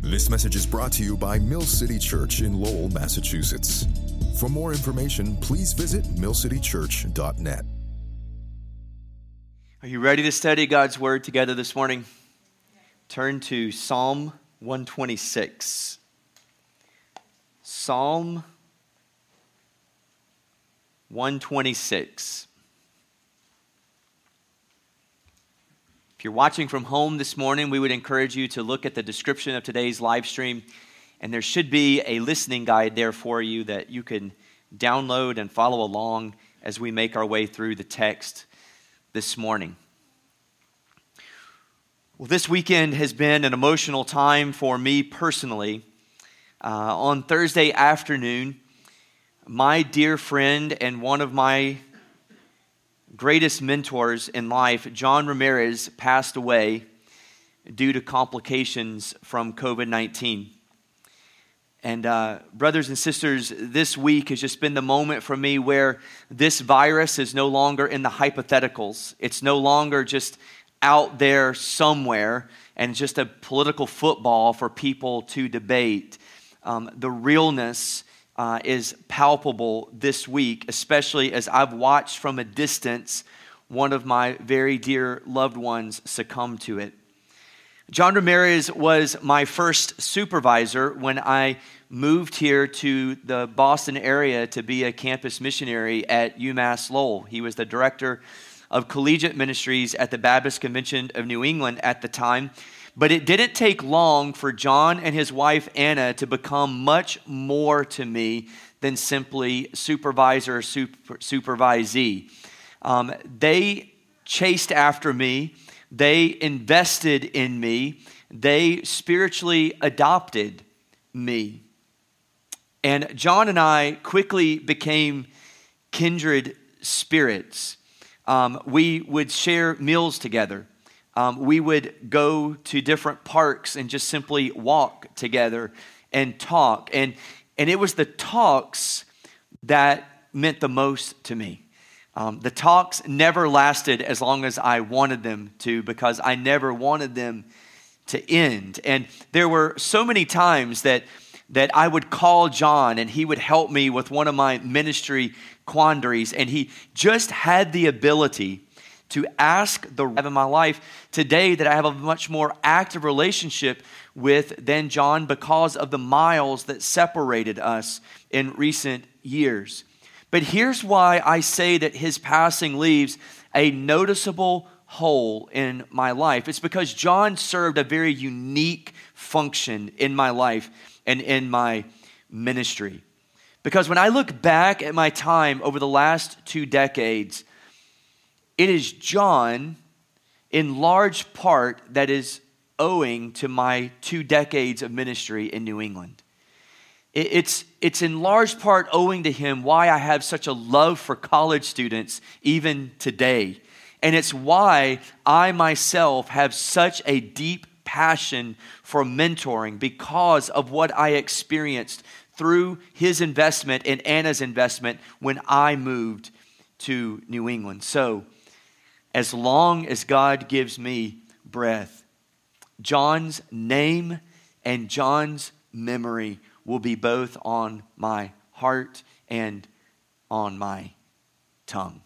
This message is brought to you by Mill City Church in Lowell, Massachusetts. For more information, please visit millcitychurch.net. Are you ready to study God's Word together this morning? Turn to Psalm 126. Psalm 126. If you're watching from home this morning, we would encourage you to look at the description of today's live stream, and there should be a listening guide there for you that you can download and follow along as we make our way through the text this morning. Well, this weekend has been an emotional time for me personally. Uh, on Thursday afternoon, my dear friend and one of my greatest mentors in life, John Ramirez, passed away due to complications from COVID 19. And, uh, brothers and sisters, this week has just been the moment for me where this virus is no longer in the hypotheticals. It's no longer just out there somewhere and just a political football for people to debate. Um, the realness uh, is palpable this week, especially as I've watched from a distance one of my very dear loved ones succumb to it. John Ramirez was my first supervisor when I moved here to the Boston area to be a campus missionary at UMass Lowell. He was the director of collegiate ministries at the Baptist Convention of New England at the time. But it didn't take long for John and his wife Anna to become much more to me than simply supervisor or super, supervisee. Um, they chased after me, they invested in me, they spiritually adopted me. And John and I quickly became kindred spirits. Um, we would share meals together um, we would go to different parks and just simply walk together and talk. And, and it was the talks that meant the most to me. Um, the talks never lasted as long as I wanted them to because I never wanted them to end. And there were so many times that, that I would call John and he would help me with one of my ministry quandaries. And he just had the ability to ask the have in my life today that I have a much more active relationship with than John because of the miles that separated us in recent years. But here's why I say that his passing leaves a noticeable hole in my life. It's because John served a very unique function in my life and in my ministry. Because when I look back at my time over the last two decades, it is John, in large part, that is owing to my two decades of ministry in New England. It's, it's in large part owing to him why I have such a love for college students even today. And it's why I myself have such a deep passion for mentoring because of what I experienced through his investment and Anna's investment when I moved to New England. So, as long as God gives me breath. John's name and John's memory will be both on my heart and on my tongue.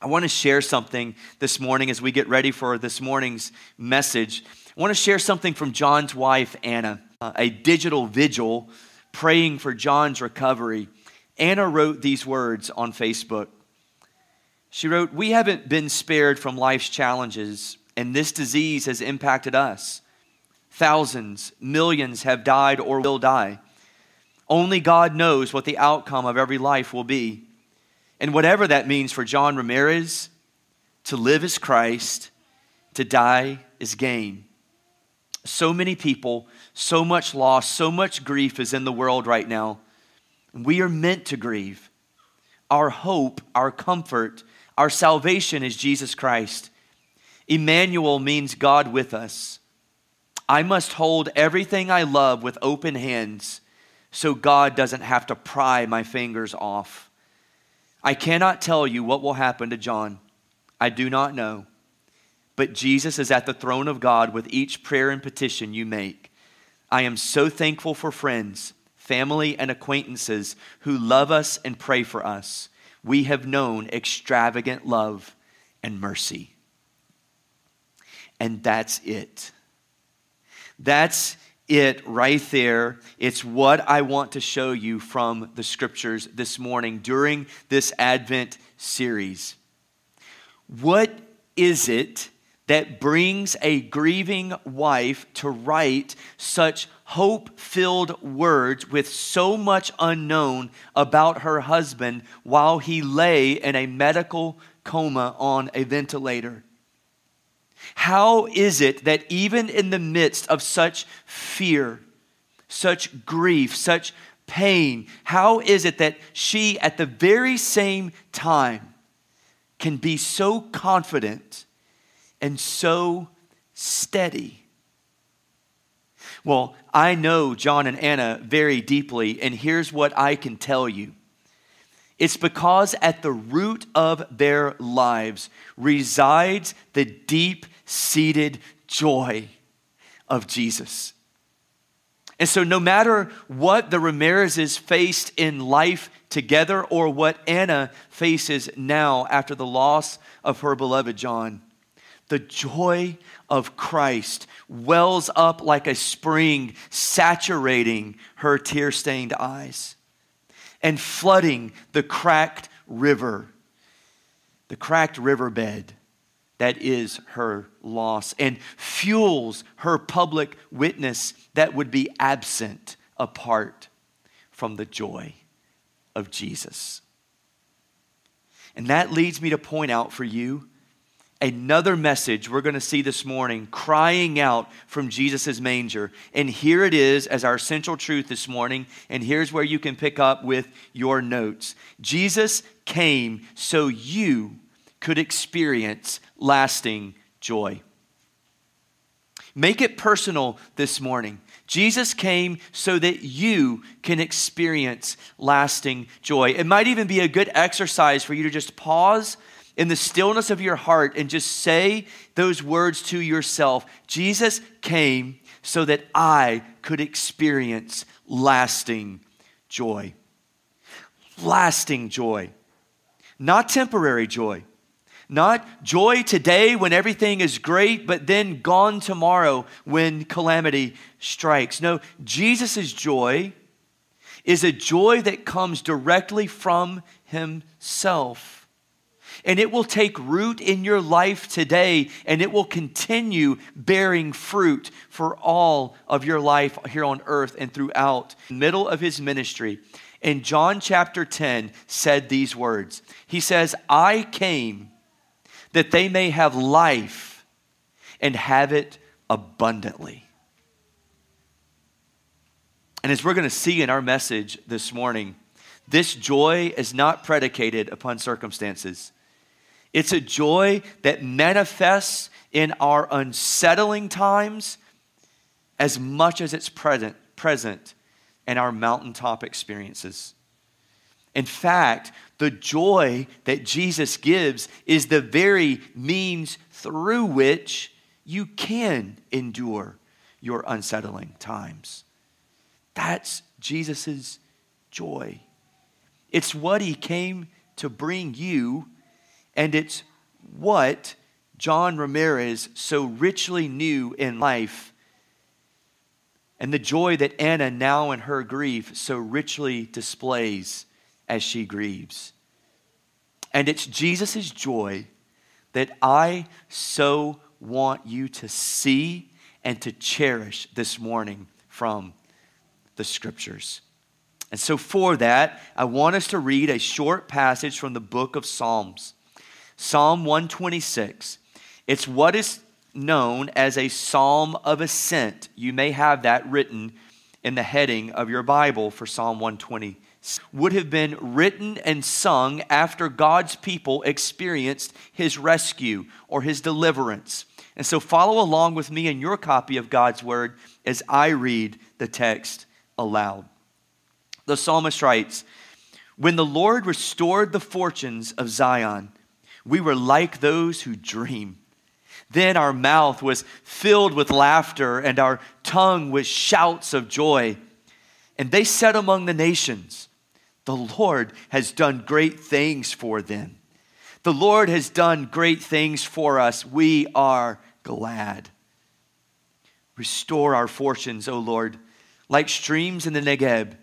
I want to share something this morning as we get ready for this morning's message. I want to share something from John's wife, Anna, uh, a digital vigil praying for John's recovery. Anna wrote these words on Facebook. She wrote, We haven't been spared from life's challenges, and this disease has impacted us. Thousands, millions have died or will die. Only God knows what the outcome of every life will be. And whatever that means for John Ramirez, to live is Christ, to die is gain. So many people, so much loss, so much grief is in the world right now. We are meant to grieve. Our hope, our comfort, our salvation is Jesus Christ. Emmanuel means God with us. I must hold everything I love with open hands so God doesn't have to pry my fingers off. I cannot tell you what will happen to John. I do not know. But Jesus is at the throne of God with each prayer and petition you make. I am so thankful for friends, family, and acquaintances who love us and pray for us. We have known extravagant love and mercy. And that's it. That's it right there. It's what I want to show you from the scriptures this morning during this Advent series. What is it that brings a grieving wife to write such hope filled words with so much unknown about her husband while he lay in a medical coma on a ventilator? How is it that even in the midst of such fear, such grief, such pain, how is it that she, at the very same time, can be so confident and so steady? Well, I know John and Anna very deeply, and here's what I can tell you. It's because at the root of their lives resides the deep seated joy of Jesus. And so, no matter what the Ramirezes faced in life together or what Anna faces now after the loss of her beloved John, the joy of Christ wells up like a spring, saturating her tear stained eyes and flooding the cracked river, the cracked riverbed that is her loss and fuels her public witness that would be absent apart from the joy of Jesus. And that leads me to point out for you another message we're going to see this morning crying out from Jesus' manger. And here it is as our central truth this morning. And here's where you can pick up with your notes Jesus came so you could experience lasting joy. Make it personal this morning. Jesus came so that you can experience lasting joy. It might even be a good exercise for you to just pause in the stillness of your heart and just say those words to yourself Jesus came so that I could experience lasting joy. Lasting joy, not temporary joy. Not joy today when everything is great, but then gone tomorrow when calamity strikes. No, Jesus' joy is a joy that comes directly from Himself. And it will take root in your life today, and it will continue bearing fruit for all of your life here on earth and throughout. The middle of his ministry, in John chapter 10, said these words He says, I came that they may have life and have it abundantly. And as we're going to see in our message this morning, this joy is not predicated upon circumstances. It's a joy that manifests in our unsettling times as much as it's present, present in our mountaintop experiences. In fact, the joy that Jesus gives is the very means through which you can endure your unsettling times. That's Jesus' joy. It's what he came to bring you, and it's what John Ramirez so richly knew in life, and the joy that Anna, now in her grief, so richly displays as she grieves. And it's Jesus' joy that I so want you to see and to cherish this morning from the scriptures. And so, for that, I want us to read a short passage from the book of Psalms. Psalm 126. It's what is known as a psalm of ascent. You may have that written in the heading of your Bible for Psalm 126 would have been written and sung after God's people experienced his rescue or his deliverance. And so follow along with me in your copy of God's word as I read the text aloud. The psalmist writes When the Lord restored the fortunes of Zion, we were like those who dream. Then our mouth was filled with laughter and our tongue with shouts of joy. And they said among the nations, The Lord has done great things for them. The Lord has done great things for us. We are glad. Restore our fortunes, O Lord, like streams in the Negeb.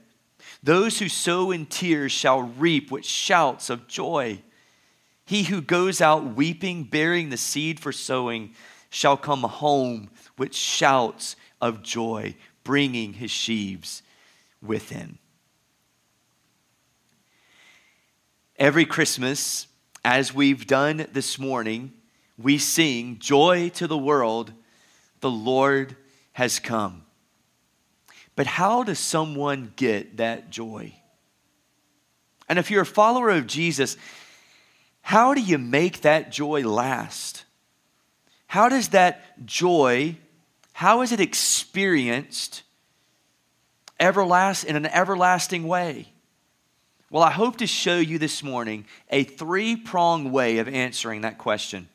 Those who sow in tears shall reap with shouts of joy. He who goes out weeping, bearing the seed for sowing, shall come home with shouts of joy, bringing his sheaves with him. Every Christmas, as we've done this morning, we sing, Joy to the world, the Lord has come. But how does someone get that joy? And if you're a follower of Jesus, how do you make that joy last? How does that joy, how is it experienced everlast, in an everlasting way? Well, I hope to show you this morning a three pronged way of answering that question.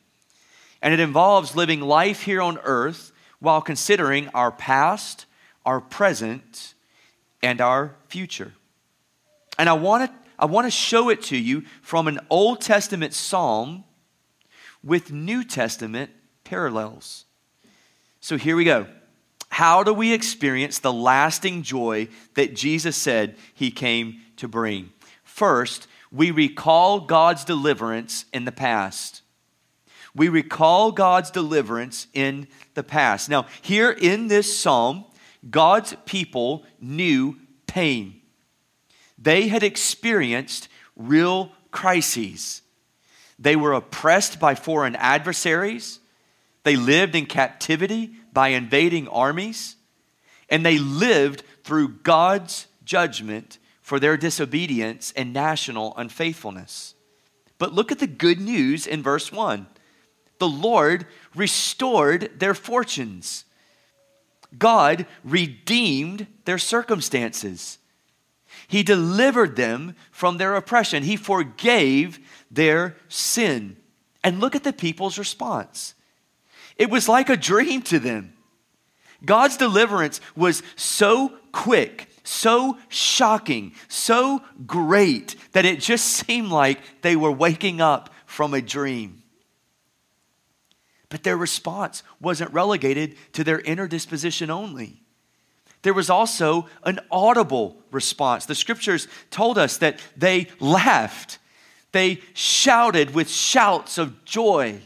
And it involves living life here on earth while considering our past, our present, and our future. And I want to I want to show it to you from an Old Testament psalm with New Testament parallels. So here we go. How do we experience the lasting joy that Jesus said he came to bring? First, we recall God's deliverance in the past. We recall God's deliverance in the past. Now, here in this psalm, God's people knew pain. They had experienced real crises. They were oppressed by foreign adversaries. They lived in captivity by invading armies. And they lived through God's judgment for their disobedience and national unfaithfulness. But look at the good news in verse 1 the Lord restored their fortunes. God redeemed their circumstances. He delivered them from their oppression. He forgave their sin. And look at the people's response. It was like a dream to them. God's deliverance was so quick, so shocking, so great that it just seemed like they were waking up from a dream. But their response wasn't relegated to their inner disposition only there was also an audible response. The scriptures told us that they laughed, they shouted with shouts of joy.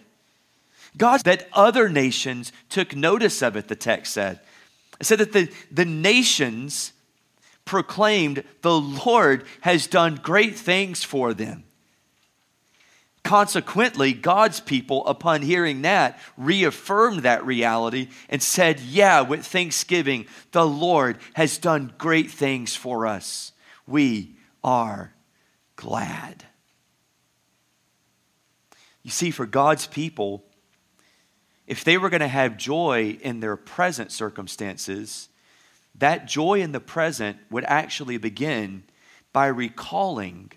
God, that other nations took notice of it, the text said. It said that the, the nations proclaimed, The Lord has done great things for them. Consequently, God's people, upon hearing that, reaffirmed that reality and said, Yeah, with thanksgiving, the Lord has done great things for us. We are glad. You see, for God's people, if they were going to have joy in their present circumstances, that joy in the present would actually begin by recalling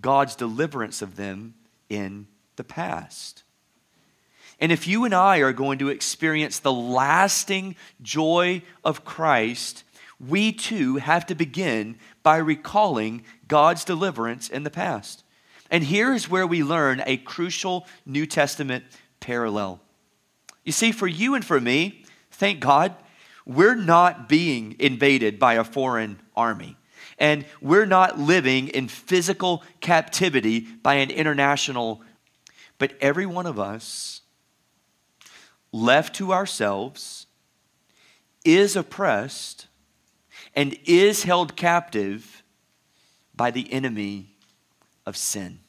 God's deliverance of them in the past. And if you and I are going to experience the lasting joy of Christ, we too have to begin by recalling God's deliverance in the past. And here is where we learn a crucial New Testament parallel. You see, for you and for me, thank God, we're not being invaded by a foreign army and we're not living in physical captivity by an international. But every one of us, left to ourselves, is oppressed and is held captive by the enemy of sin.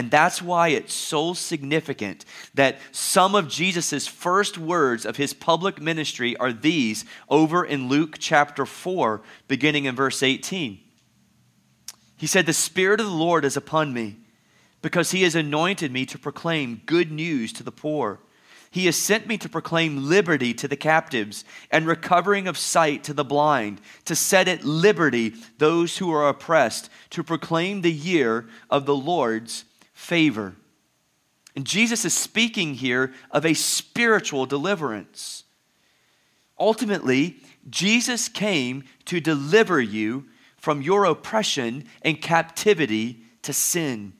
And that's why it's so significant that some of Jesus' first words of his public ministry are these over in Luke chapter 4, beginning in verse 18. He said, The Spirit of the Lord is upon me, because he has anointed me to proclaim good news to the poor. He has sent me to proclaim liberty to the captives and recovering of sight to the blind, to set at liberty those who are oppressed, to proclaim the year of the Lord's favor. And Jesus is speaking here of a spiritual deliverance. Ultimately, Jesus came to deliver you from your oppression and captivity to sin.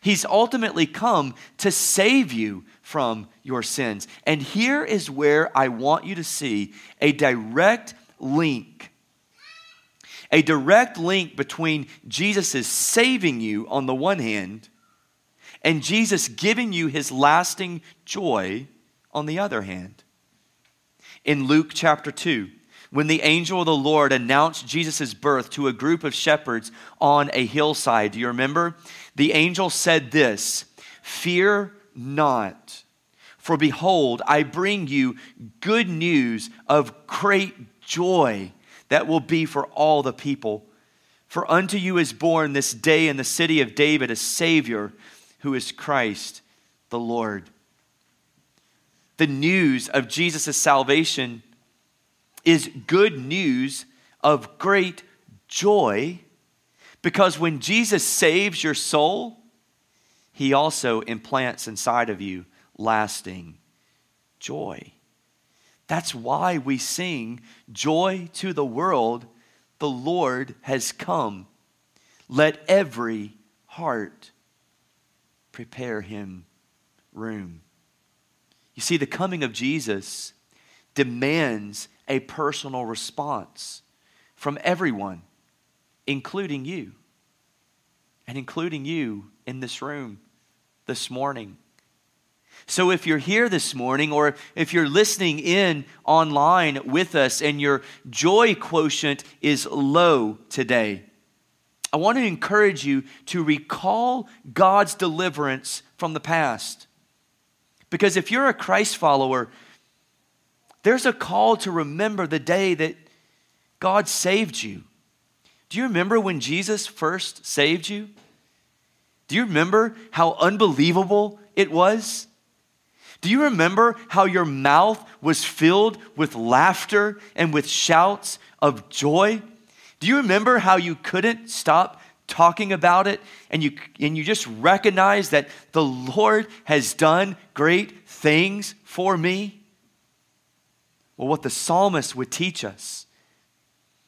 He's ultimately come to save you from your sins. And here is where I want you to see a direct link. A direct link between Jesus' saving you on the one hand and Jesus giving you his lasting joy on the other hand. In Luke chapter 2, when the angel of the Lord announced Jesus' birth to a group of shepherds on a hillside, do you remember? The angel said this Fear not, for behold, I bring you good news of great joy that will be for all the people. For unto you is born this day in the city of David a Savior who is Christ the Lord. The news of Jesus' salvation is good news of great joy because when Jesus saves your soul, he also implants inside of you lasting joy. That's why we sing, Joy to the world, the Lord has come. Let every heart prepare him room. You see, the coming of Jesus demands a personal response from everyone, including you, and including you in this room this morning. So, if you're here this morning, or if you're listening in online with us and your joy quotient is low today, I want to encourage you to recall God's deliverance from the past. Because if you're a Christ follower, there's a call to remember the day that God saved you. Do you remember when Jesus first saved you? Do you remember how unbelievable it was? Do you remember how your mouth was filled with laughter and with shouts of joy? Do you remember how you couldn't stop talking about it and you, and you just recognize that the Lord has done great things for me? Well, what the psalmist would teach us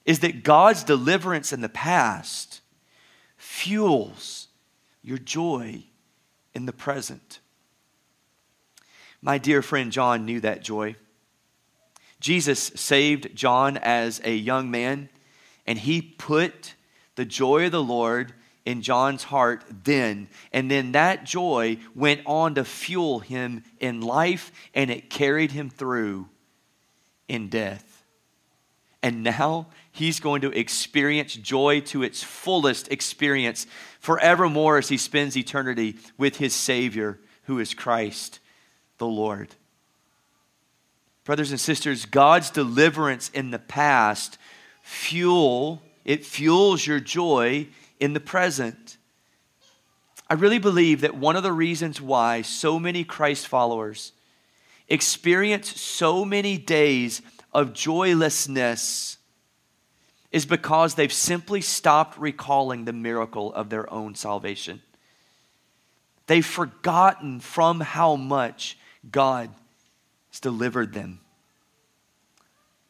is that God's deliverance in the past fuels your joy in the present. My dear friend John knew that joy. Jesus saved John as a young man and he put the joy of the Lord in John's heart then. And then that joy went on to fuel him in life and it carried him through in death. And now he's going to experience joy to its fullest experience forevermore as he spends eternity with his Savior, who is Christ the Lord. Brothers and sisters, God's deliverance in the past fuel, it fuels your joy in the present. I really believe that one of the reasons why so many Christ followers experience so many days of joylessness is because they've simply stopped recalling the miracle of their own salvation. They've forgotten from how much God has delivered them.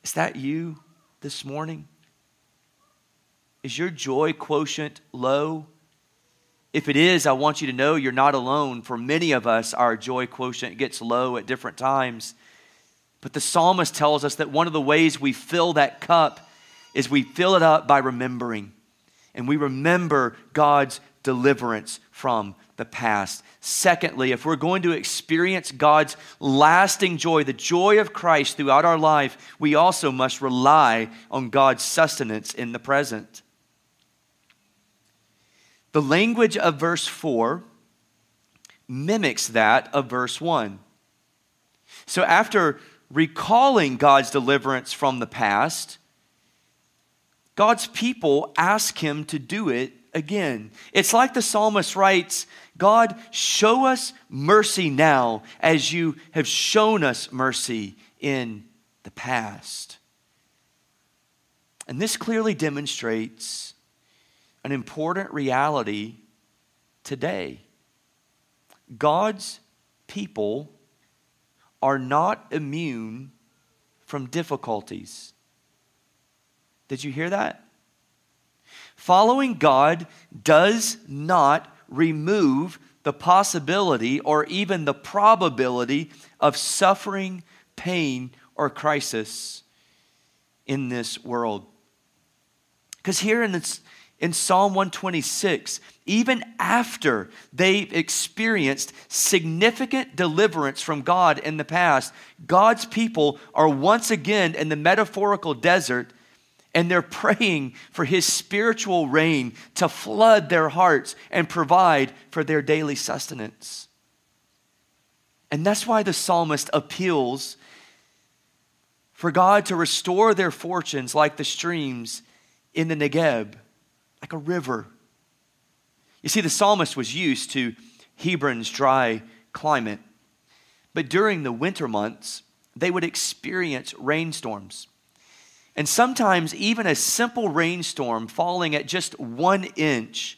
Is that you? This morning? Is your joy quotient low? If it is, I want you to know you're not alone. For many of us, our joy quotient gets low at different times. But the psalmist tells us that one of the ways we fill that cup is we fill it up by remembering. And we remember God's deliverance from the past. Secondly, if we're going to experience God's lasting joy, the joy of Christ throughout our life, we also must rely on God's sustenance in the present. The language of verse 4 mimics that of verse 1. So after recalling God's deliverance from the past, God's people ask him to do it again. It's like the psalmist writes God, show us mercy now as you have shown us mercy in the past. And this clearly demonstrates an important reality today. God's people are not immune from difficulties. Did you hear that? Following God does not remove the possibility or even the probability of suffering, pain, or crisis in this world. Because here in, this, in Psalm 126, even after they experienced significant deliverance from God in the past, God's people are once again in the metaphorical desert and they're praying for his spiritual rain to flood their hearts and provide for their daily sustenance. And that's why the psalmist appeals for God to restore their fortunes like the streams in the Negeb, like a river. You see, the psalmist was used to Hebron's dry climate, but during the winter months, they would experience rainstorms. And sometimes, even a simple rainstorm falling at just one inch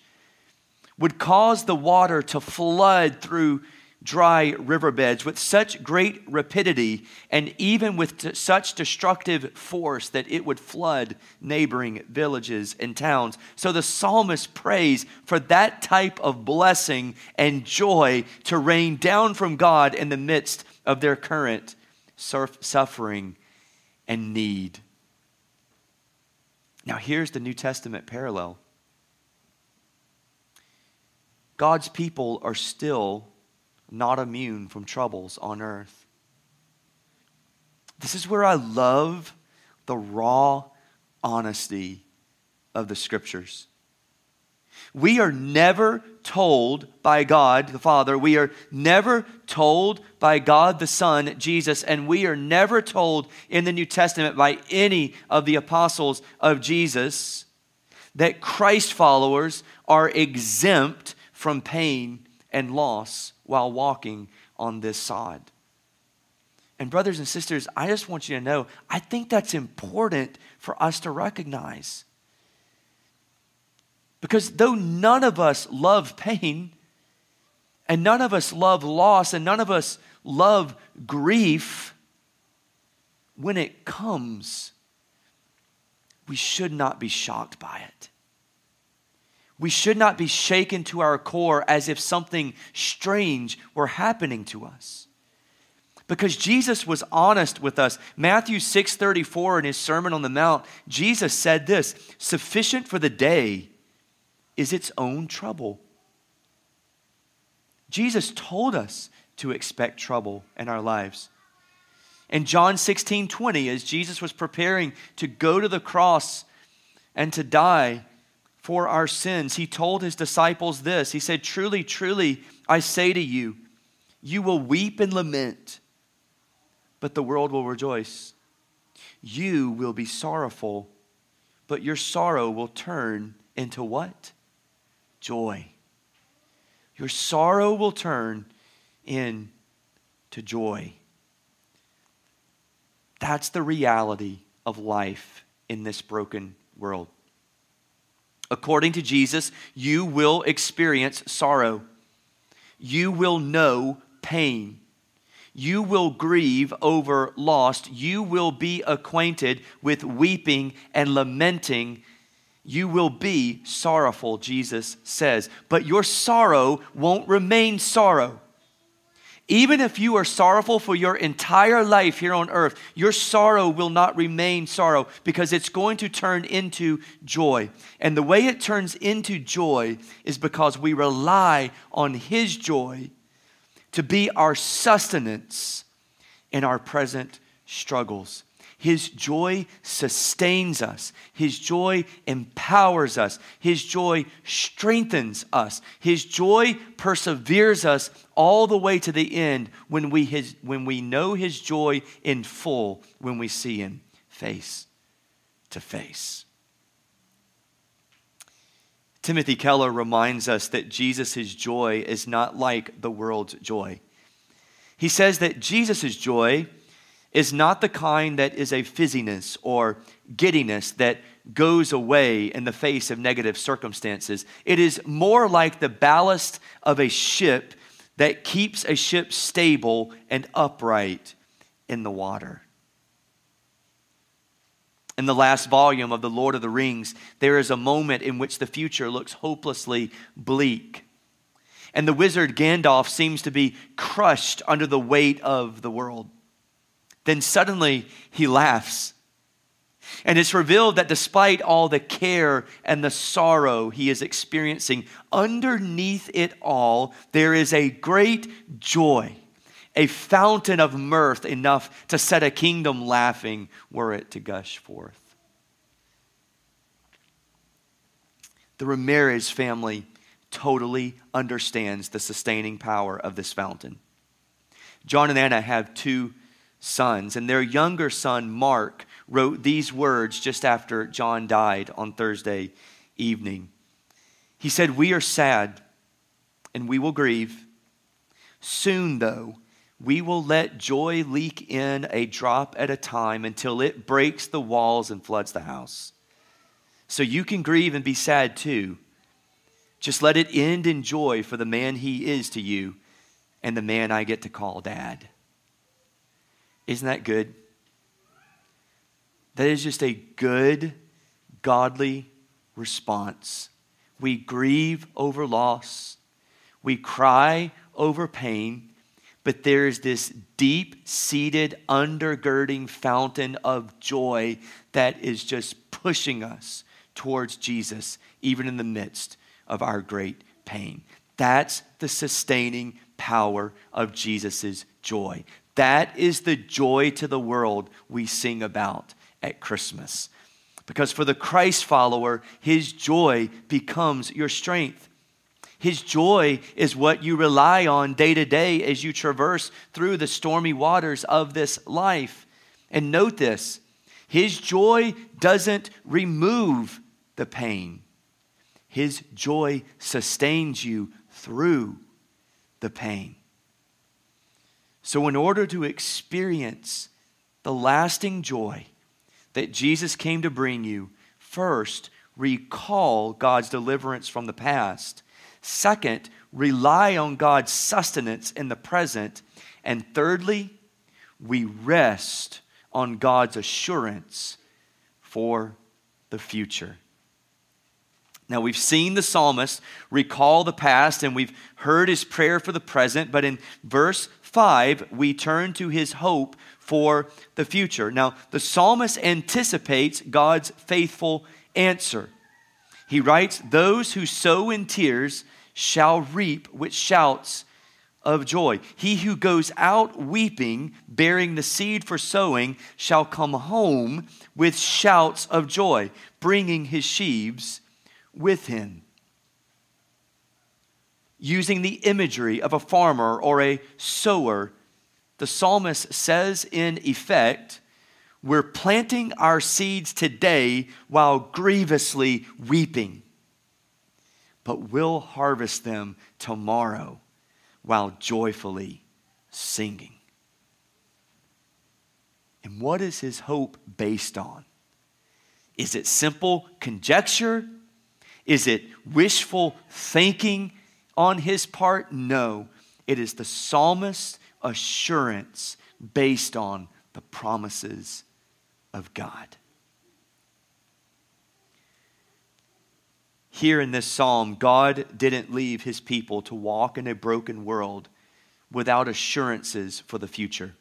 would cause the water to flood through dry riverbeds with such great rapidity and even with t- such destructive force that it would flood neighboring villages and towns. So the psalmist prays for that type of blessing and joy to rain down from God in the midst of their current surf- suffering and need. Now, here's the New Testament parallel God's people are still not immune from troubles on earth. This is where I love the raw honesty of the scriptures. We are never told by God the Father, we are never told by God the Son, Jesus, and we are never told in the New Testament by any of the apostles of Jesus that Christ followers are exempt from pain and loss while walking on this sod. And, brothers and sisters, I just want you to know I think that's important for us to recognize. Because though none of us love pain, and none of us love loss, and none of us love grief, when it comes, we should not be shocked by it. We should not be shaken to our core as if something strange were happening to us. Because Jesus was honest with us. Matthew 6:34 in his Sermon on the Mount, Jesus said this, "Sufficient for the day is its own trouble. Jesus told us to expect trouble in our lives. In John 16 20, as Jesus was preparing to go to the cross and to die for our sins, he told his disciples this He said, Truly, truly, I say to you, you will weep and lament, but the world will rejoice. You will be sorrowful, but your sorrow will turn into what? Joy. Your sorrow will turn into joy. That's the reality of life in this broken world. According to Jesus, you will experience sorrow. You will know pain. You will grieve over loss. You will be acquainted with weeping and lamenting you will be sorrowful, Jesus says, but your sorrow won't remain sorrow. Even if you are sorrowful for your entire life here on earth, your sorrow will not remain sorrow because it's going to turn into joy. And the way it turns into joy is because we rely on His joy to be our sustenance in our present struggles. His joy sustains us. His joy empowers us. His joy strengthens us. His joy perseveres us all the way to the end when we, his, when we know His joy in full, when we see Him face to face. Timothy Keller reminds us that Jesus' joy is not like the world's joy. He says that Jesus' joy is not the kind that is a fizziness or giddiness that goes away in the face of negative circumstances. It is more like the ballast of a ship that keeps a ship stable and upright in the water. In the last volume of The Lord of the Rings, there is a moment in which the future looks hopelessly bleak. And the wizard Gandalf seems to be crushed under the weight of the world. Then suddenly he laughs. And it's revealed that despite all the care and the sorrow he is experiencing, underneath it all, there is a great joy, a fountain of mirth enough to set a kingdom laughing were it to gush forth. The Ramirez family totally understands the sustaining power of this fountain. John and Anna have two sons, and their younger son, Mark, wrote these words just after John died on Thursday evening. He said, We are sad and we will grieve. Soon, though, we will let joy leak in a drop at a time until it breaks the walls and floods the house. So you can grieve and be sad too just let it end in joy for the man he is to you and the man I get to call dad. Isn't that good? That is just a good, godly response. We grieve over loss, we cry over pain, but there is this deep seated, undergirding fountain of joy that is just pushing us towards Jesus, even in the midst of our great pain. That's the sustaining power of Jesus' joy. That is the joy to the world we sing about at Christmas. Because for the Christ follower, his joy becomes your strength. His joy is what you rely on day to day as you traverse through the stormy waters of this life. And note this His joy doesn't remove the pain, his joy sustains you through the pain. So, in order to experience the lasting joy that Jesus came to bring you, first, recall God's deliverance from the past. Second, rely on God's sustenance in the present. And thirdly, we rest on God's assurance for the future. Now, we've seen the psalmist recall the past and we've heard his prayer for the present, but in verse 5, we turn to his hope for the future. Now, the psalmist anticipates God's faithful answer. He writes, Those who sow in tears shall reap with shouts of joy. He who goes out weeping, bearing the seed for sowing, shall come home with shouts of joy, bringing his sheaves with him. Using the imagery of a farmer or a sower, the psalmist says, in effect, we're planting our seeds today while grievously weeping, but we'll harvest them tomorrow while joyfully singing. And what is his hope based on? Is it simple conjecture? Is it wishful thinking on his part? No. It is the psalmist's assurance based on the promises of God. Here in this psalm, God didn't leave his people to walk in a broken world without assurances for the future.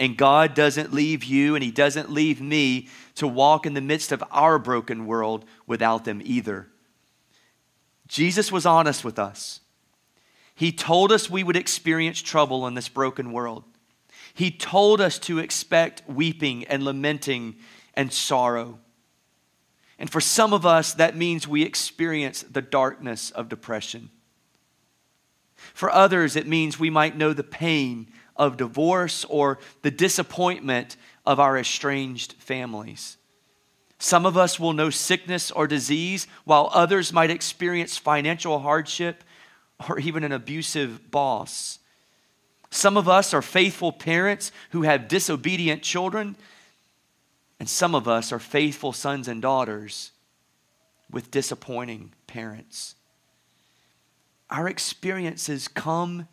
And God doesn't leave you and He doesn't leave me to walk in the midst of our broken world without them either. Jesus was honest with us. He told us we would experience trouble in this broken world. He told us to expect weeping and lamenting and sorrow. And for some of us, that means we experience the darkness of depression. For others, it means we might know the pain of divorce or the disappointment of our estranged families. Some of us will know sickness or disease, while others might experience financial hardship or even an abusive boss. Some of us are faithful parents who have disobedient children, and some of us are faithful sons and daughters with disappointing parents. Our experiences come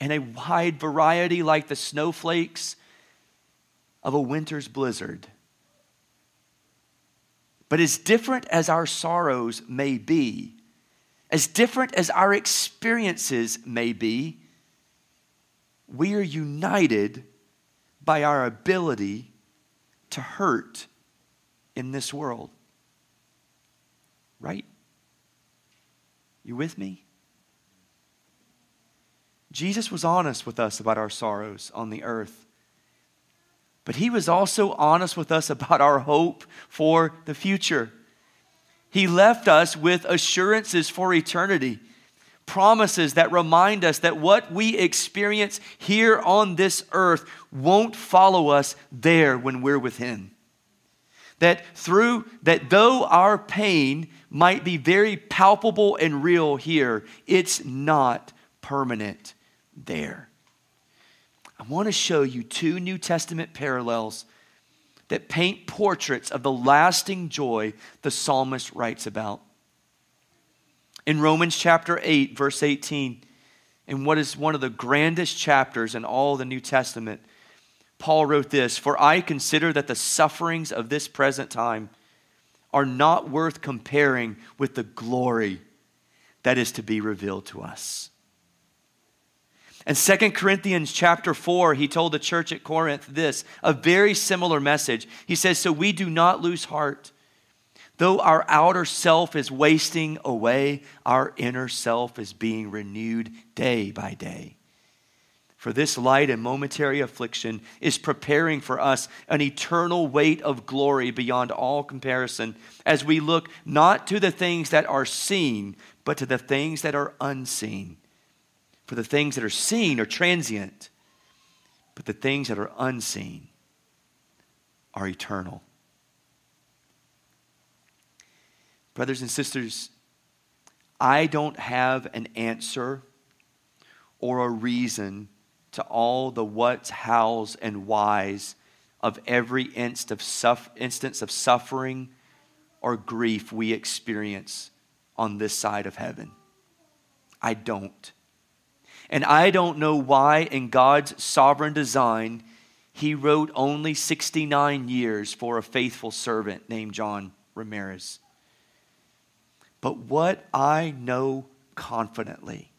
in a wide variety like the snowflakes of a winter's blizzard. But as different as our sorrows may be, as different as our experiences may be, we are united by our ability to hurt in this world. Right? You with me? Jesus was honest with us about our sorrows on the earth. But he was also honest with us about our hope for the future. He left us with assurances for eternity, promises that remind us that what we experience here on this earth won't follow us there when we're with him. That through that though our pain might be very palpable and real here, it's not permanent there. I want to show you two New Testament parallels that paint portraits of the lasting joy the psalmist writes about. In Romans chapter 8, verse 18, in what is one of the grandest chapters in all the New Testament, Paul wrote this For I consider that the sufferings of this present time are not worth comparing with the glory that is to be revealed to us. In 2 Corinthians chapter 4, he told the church at Corinth this, a very similar message. He says, So we do not lose heart. Though our outer self is wasting away, our inner self is being renewed day by day. For this light and momentary affliction is preparing for us an eternal weight of glory beyond all comparison as we look not to the things that are seen, but to the things that are unseen. For the things that are seen are transient, but the things that are unseen are eternal. Brothers and sisters, I don't have an answer or a reason to all the what's, how's, and whys of every instance of suffering or grief we experience on this side of heaven. I don't. And I don't know why, in God's sovereign design, He wrote only 69 years for a faithful servant named John Ramirez. But what I know confidently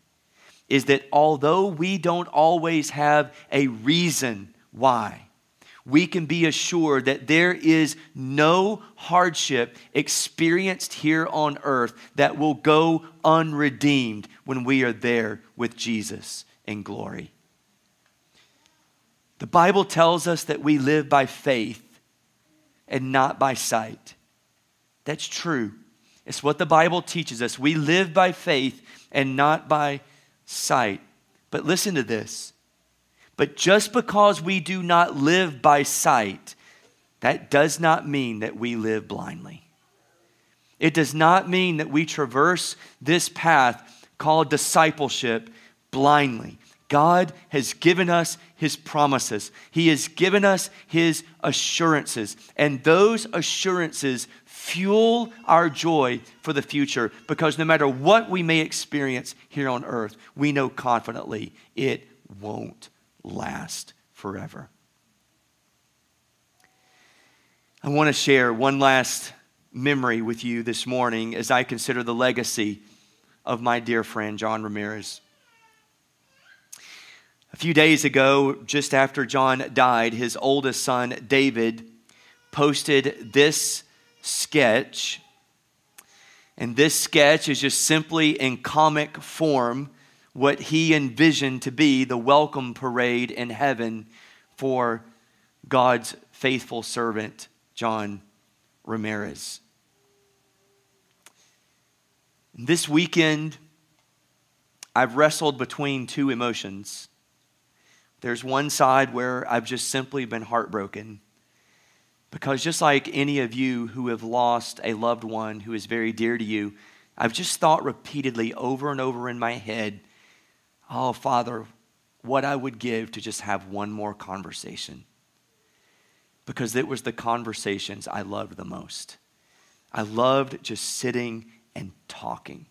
is that although we don't always have a reason why, we can be assured that there is no hardship experienced here on earth that will go unredeemed when we are there with Jesus in glory. The Bible tells us that we live by faith and not by sight. That's true. It's what the Bible teaches us. We live by faith and not by sight. But listen to this but just because we do not live by sight, that does not mean that we live blindly. It does not mean that we traverse this path called discipleship blindly. God has given us his promises. He has given us his assurances. And those assurances fuel our joy for the future because no matter what we may experience here on earth, we know confidently it won't last forever. I want to share one last memory with you this morning as I consider the legacy of my dear friend John Ramirez. A few days ago, just after John died, his oldest son, David, posted this sketch. And this sketch is just simply in comic form what he envisioned to be the welcome parade in heaven for God's faithful servant, John Ramirez. This weekend, I've wrestled between two emotions. There's one side where I've just simply been heartbroken. Because just like any of you who have lost a loved one who is very dear to you, I've just thought repeatedly over and over in my head oh, Father, what I would give to just have one more conversation. Because it was the conversations I loved the most. I loved just sitting and talking.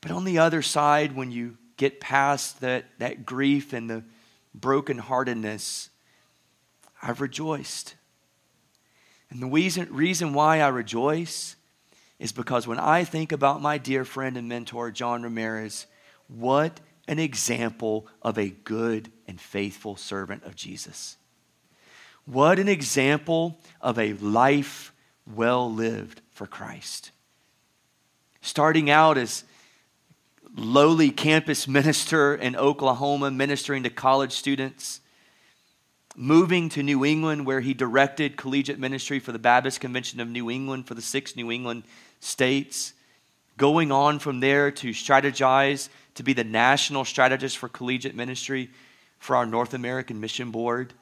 But on the other side, when you get past that, that grief and the brokenheartedness, I've rejoiced. And the reason, reason why I rejoice is because when I think about my dear friend and mentor, John Ramirez, what an example of a good and faithful servant of Jesus. What an example of a life well lived for Christ. Starting out as lowly campus minister in Oklahoma, ministering to college students, moving to New England, where he directed collegiate ministry for the Baptist Convention of New England for the six New England states, going on from there to strategize to be the national strategist for collegiate ministry for our North American Mission Board,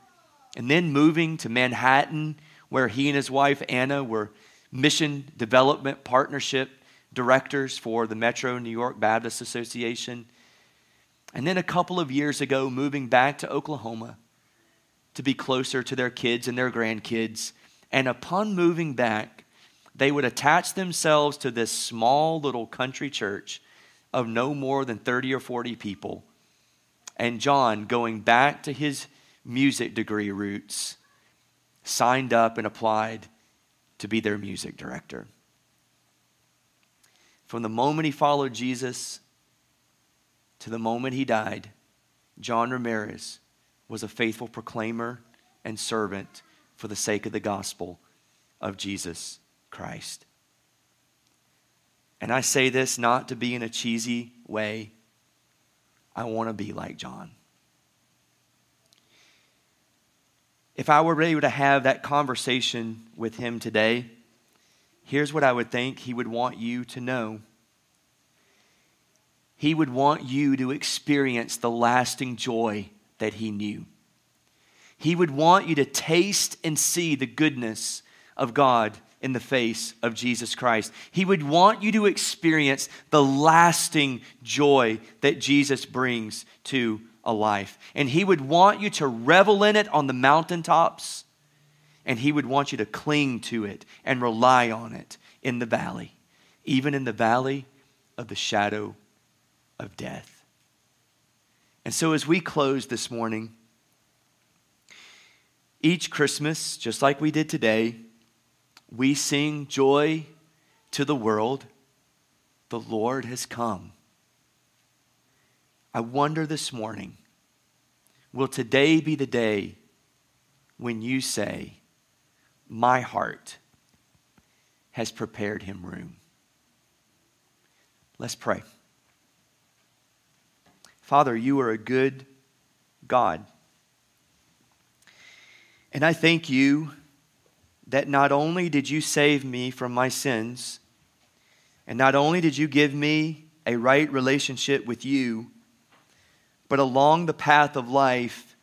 and then moving to Manhattan, where he and his wife Anna were mission development partnership directors for the Metro New York Baptist Association. And then a couple of years ago, moving back to Oklahoma to be closer to their kids and their grandkids. And upon moving back, they would attach themselves to this small little country church of no more than 30 or 40 people. And John, going back to his music degree roots, signed up and applied to be their music director. From the moment he followed Jesus to the moment he died, John Ramirez was a faithful proclaimer and servant for the sake of the gospel of Jesus Christ. And I say this not to be in a cheesy way. I want to be like John. If I were able to have that conversation with him today, here's what I would think he would want you to know. He would want you to experience the lasting joy that he knew. He would want you to taste and see the goodness of God in the face of Jesus Christ. He would want you to experience the lasting joy that Jesus brings to a life. And He would want you to revel in it on the mountaintops, and He would want you to cling to it and rely on it in the valley, even in the valley of the shadow of death. And so, as we close this morning, each Christmas, just like we did today, we sing joy to the world. The Lord has come. I wonder this morning will today be the day when you say, My heart has prepared him room? Let's pray. Father, you are a good God. And I thank you that not only did you save me from my sins, and not only did you give me a right relationship with you, but along the path of life,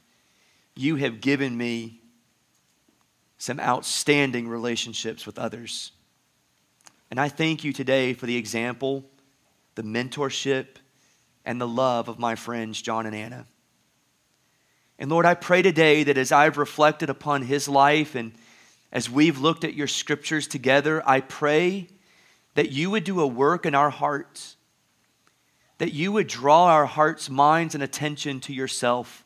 you have given me some outstanding relationships with others. And I thank you today for the example, the mentorship, and the love of my friends, John and Anna. And Lord, I pray today that as I've reflected upon his life and as we've looked at your scriptures together, I pray that you would do a work in our hearts, that you would draw our hearts, minds, and attention to yourself.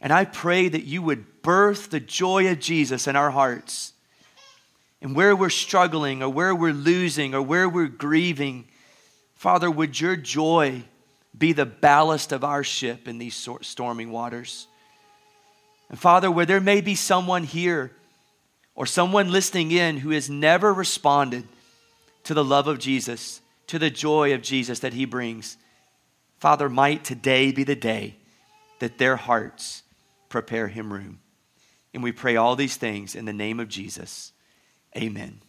And I pray that you would birth the joy of Jesus in our hearts. And where we're struggling, or where we're losing, or where we're grieving, Father, would your joy be the ballast of our ship in these storming waters? And Father, where there may be someone here or someone listening in who has never responded to the love of Jesus, to the joy of Jesus that he brings, Father, might today be the day that their hearts prepare him room. And we pray all these things in the name of Jesus. Amen.